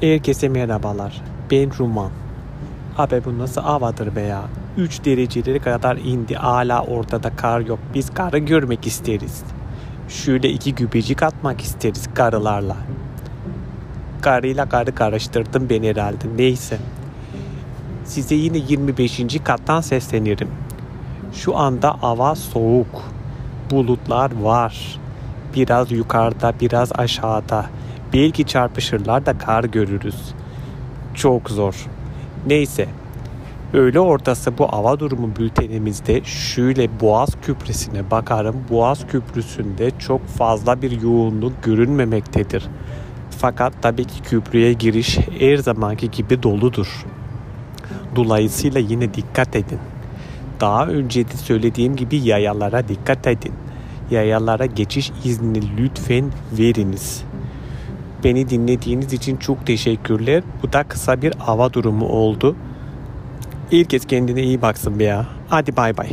Herkese merhabalar. Ben Ruman. Abi bu nasıl havadır be ya? 3 dereceleri kadar indi. Hala ortada kar yok. Biz karı görmek isteriz. Şöyle iki gübecik atmak isteriz karılarla. Karıyla karı karıştırdım ben herhalde. Neyse. Size yine 25. kattan seslenirim. Şu anda hava soğuk. Bulutlar var. Biraz yukarıda, biraz aşağıda. Belki çarpışırlar da kar görürüz. Çok zor. Neyse. Öğle ortası bu hava durumu bültenimizde şöyle Boğaz Köprüsü'ne bakarım. Boğaz Köprüsü'nde çok fazla bir yoğunluk görünmemektedir. Fakat tabii ki köprüye giriş her zamanki gibi doludur. Dolayısıyla yine dikkat edin. Daha önce de söylediğim gibi yayalara dikkat edin. Yayalara geçiş izni lütfen veriniz. Beni dinlediğiniz için çok teşekkürler. Bu da kısa bir hava durumu oldu. Herkes kendine iyi baksın be ya. Hadi bay bay.